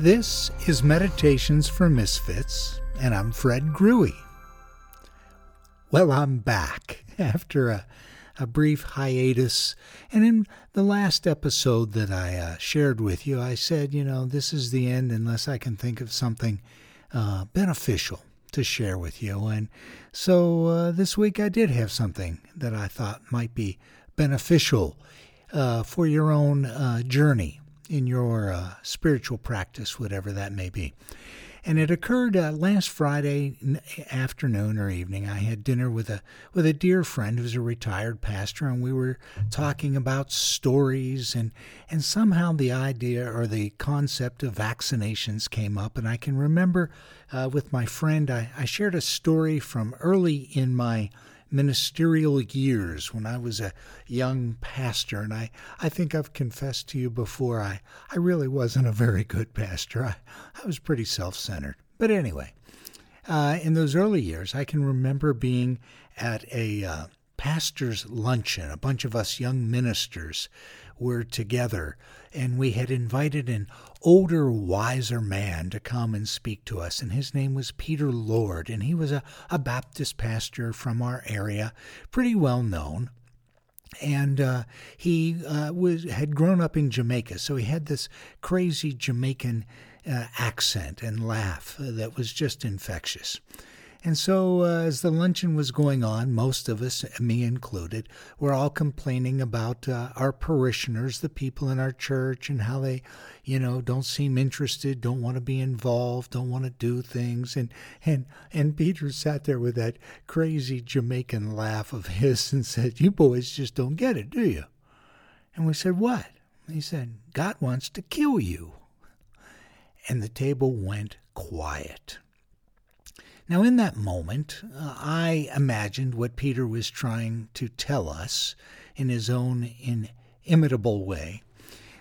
This is Meditations for Misfits, and I'm Fred Grewe. Well, I'm back after a, a brief hiatus. And in the last episode that I uh, shared with you, I said, you know, this is the end unless I can think of something uh, beneficial to share with you. And so uh, this week I did have something that I thought might be beneficial uh, for your own uh, journey in your uh, spiritual practice, whatever that may be. And it occurred uh, last Friday afternoon or evening. I had dinner with a with a dear friend who's a retired pastor, and we were talking about stories, and and somehow the idea or the concept of vaccinations came up. And I can remember uh, with my friend, I, I shared a story from early in my ministerial years when I was a young pastor. And I, I think I've confessed to you before, I, I really wasn't a very good pastor. I, I was pretty self centered. But anyway, uh, in those early years, I can remember being at a uh, pastor's luncheon. A bunch of us young ministers were together, and we had invited an older, wiser man to come and speak to us, and his name was Peter Lord, and he was a, a Baptist pastor from our area, pretty well known. And uh, he uh, was had grown up in Jamaica, so he had this crazy Jamaican uh, accent and laugh that was just infectious. And so, uh, as the luncheon was going on, most of us, me included, were all complaining about uh, our parishioners, the people in our church, and how they, you know, don't seem interested, don't want to be involved, don't want to do things. And and and Peter sat there with that crazy Jamaican laugh of his and said, "You boys just don't get it, do you?" And we said, "What?" He said, "God wants to kill you." And the table went quiet. Now, in that moment, uh, I imagined what Peter was trying to tell us in his own inimitable way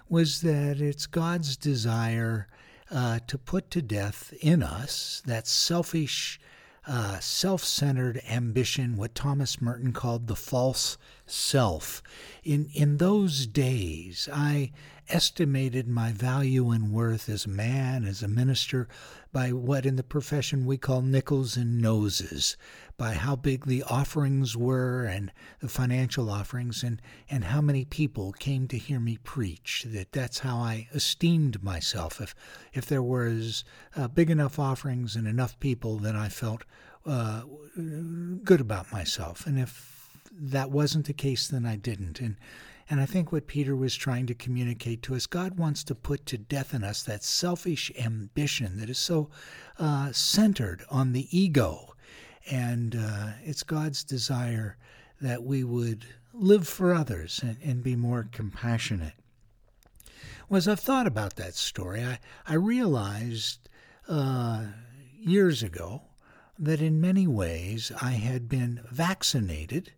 was that it's God's desire uh, to put to death in us that selfish, uh, self centered ambition, what Thomas Merton called the false self. In, in those days, I estimated my value and worth as a man, as a minister, by what in the profession we call nickels and noses, by how big the offerings were and the financial offerings and, and how many people came to hear me preach. That that's how I esteemed myself. If if there was uh, big enough offerings and enough people, then I felt uh, good about myself. And if that wasn't the case, then I didn't. And and I think what Peter was trying to communicate to us, God wants to put to death in us that selfish ambition that is so uh, centered on the ego. And uh, it's God's desire that we would live for others and, and be more compassionate. Well, as I've thought about that story, I, I realized uh, years ago that in many ways I had been vaccinated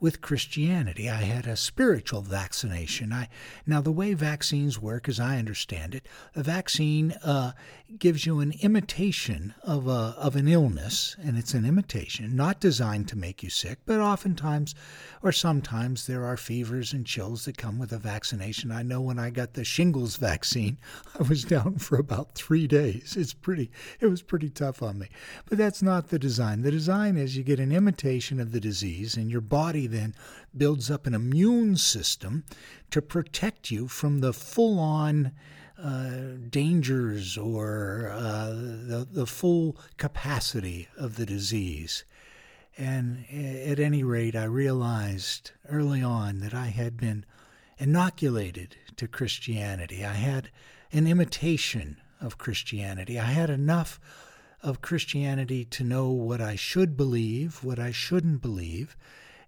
with Christianity. I had a spiritual vaccination. I now the way vaccines work, as I understand it, a vaccine uh, gives you an imitation of a of an illness, and it's an imitation, not designed to make you sick, but oftentimes, or sometimes, there are fevers and chills that come with a vaccination. I know when I got the shingles vaccine, I was down for about three days. It's pretty, it was pretty tough on me, but that's not the design. The design is you get an imitation of the disease, and your body then builds up an immune system to protect you from the full on uh, dangers or uh, the, the full capacity of the disease. And at any rate, I realized early on that I had been inoculated to Christianity. I had an imitation of Christianity. I had enough of Christianity to know what I should believe, what I shouldn't believe,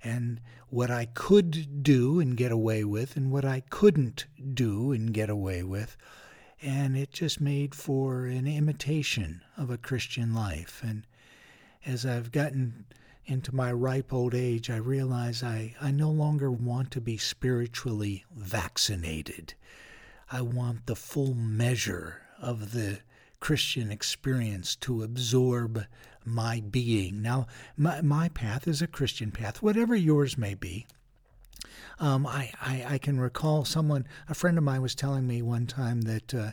and what I could do and get away with, and what I couldn't do and get away with. And it just made for an imitation of a Christian life. And as I've gotten into my ripe old age, I realize I, I no longer want to be spiritually vaccinated. I want the full measure of the Christian experience to absorb my being. Now, my, my path is a Christian path, whatever yours may be. Um, I, I, I, can recall someone, a friend of mine was telling me one time that uh,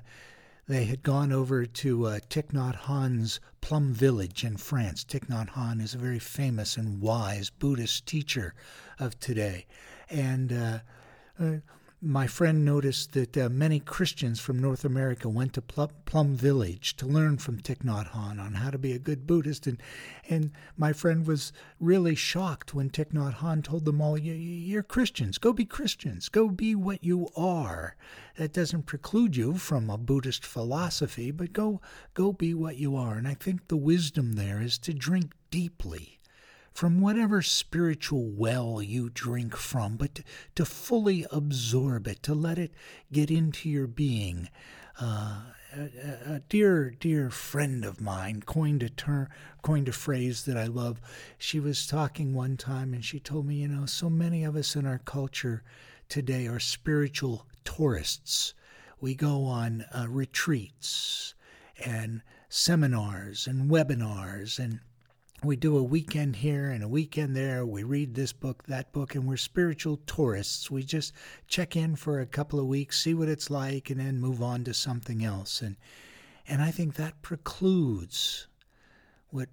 they had gone over to uh, Thich Nhat Hanh's Plum Village in France. Thich Nhat Hanh is a very famous and wise Buddhist teacher of today. And uh, uh, my friend noticed that uh, many Christians from North America went to Plum Village to learn from Thich Nhat Hanh on how to be a good Buddhist. And, and my friend was really shocked when Thich Nhat Hanh told them all, You're Christians. Go be Christians. Go be what you are. That doesn't preclude you from a Buddhist philosophy, but go, go be what you are. And I think the wisdom there is to drink deeply from whatever spiritual well you drink from, but to, fully absorb it, to let it get into your being. Uh, a, a, dear, dear friend of mine coined a term, coined a phrase that I love. She was talking one time and she told me, you know, so many of us in our culture today are spiritual tourists. We go on uh, retreats and seminars and webinars and we do a weekend here and a weekend there. We read this book, that book, and we're spiritual tourists. We just check in for a couple of weeks, see what it's like, and then move on to something else. And and I think that precludes what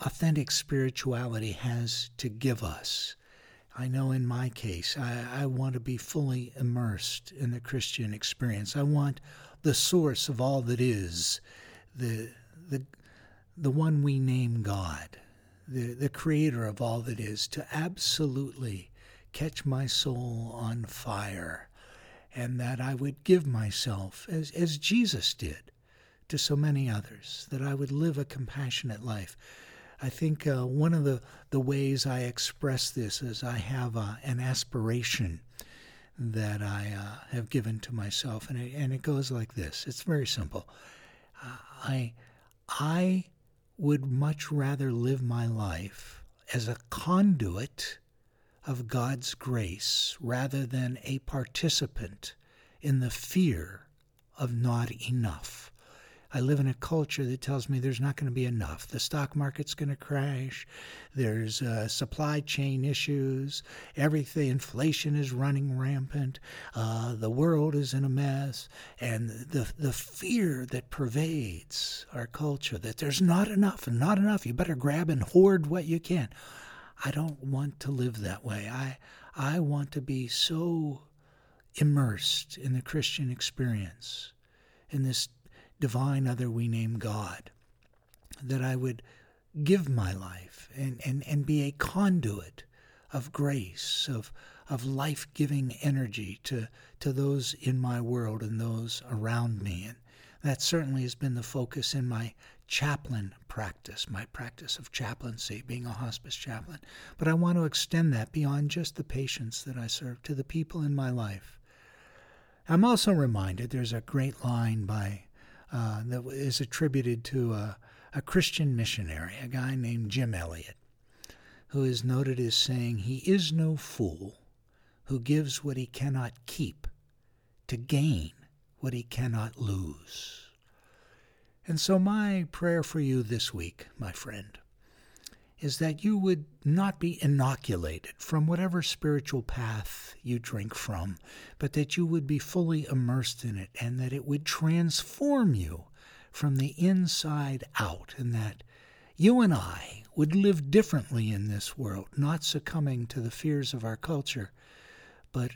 authentic spirituality has to give us. I know in my case, I, I want to be fully immersed in the Christian experience. I want the source of all that is, the the the one we name God the, the creator of all that is, to absolutely catch my soul on fire, and that I would give myself, as, as Jesus did, to so many others, that I would live a compassionate life. I think uh, one of the, the ways I express this is I have uh, an aspiration that I uh, have given to myself, and it, and it goes like this. It's very simple. Uh, I I would much rather live my life as a conduit of God's grace rather than a participant in the fear of not enough. I live in a culture that tells me there's not going to be enough. The stock market's going to crash. There's uh, supply chain issues. Everything, inflation is running rampant. Uh, the world is in a mess. And the, the fear that pervades our culture that there's not enough and not enough. You better grab and hoard what you can. I don't want to live that way. I, I want to be so immersed in the Christian experience, in this divine other we name God, that I would give my life and, and, and be a conduit of grace, of, of life giving energy to, to those in my world and those around me. And that certainly has been the focus in my chaplain practice, my practice of chaplaincy, being a hospice chaplain. But I want to extend that beyond just the patients that I serve to the people in my life. I'm also reminded there's a great line by uh, that is attributed to a, a Christian missionary, a guy named Jim Elliot, who is noted as saying, He is no fool who gives what he cannot keep to gain what he cannot lose. And so, my prayer for you this week, my friend, is that you would not be inoculated from whatever spiritual path you drink from, but that you would be fully immersed in it and that it would transform you from the inside out, and that you and I would live differently in this world, not succumbing to the fears of our culture, but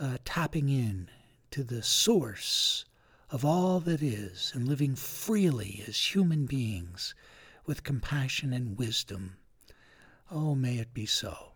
uh, tapping in to the source of all that is and living freely as human beings with compassion and wisdom Oh, may it be so.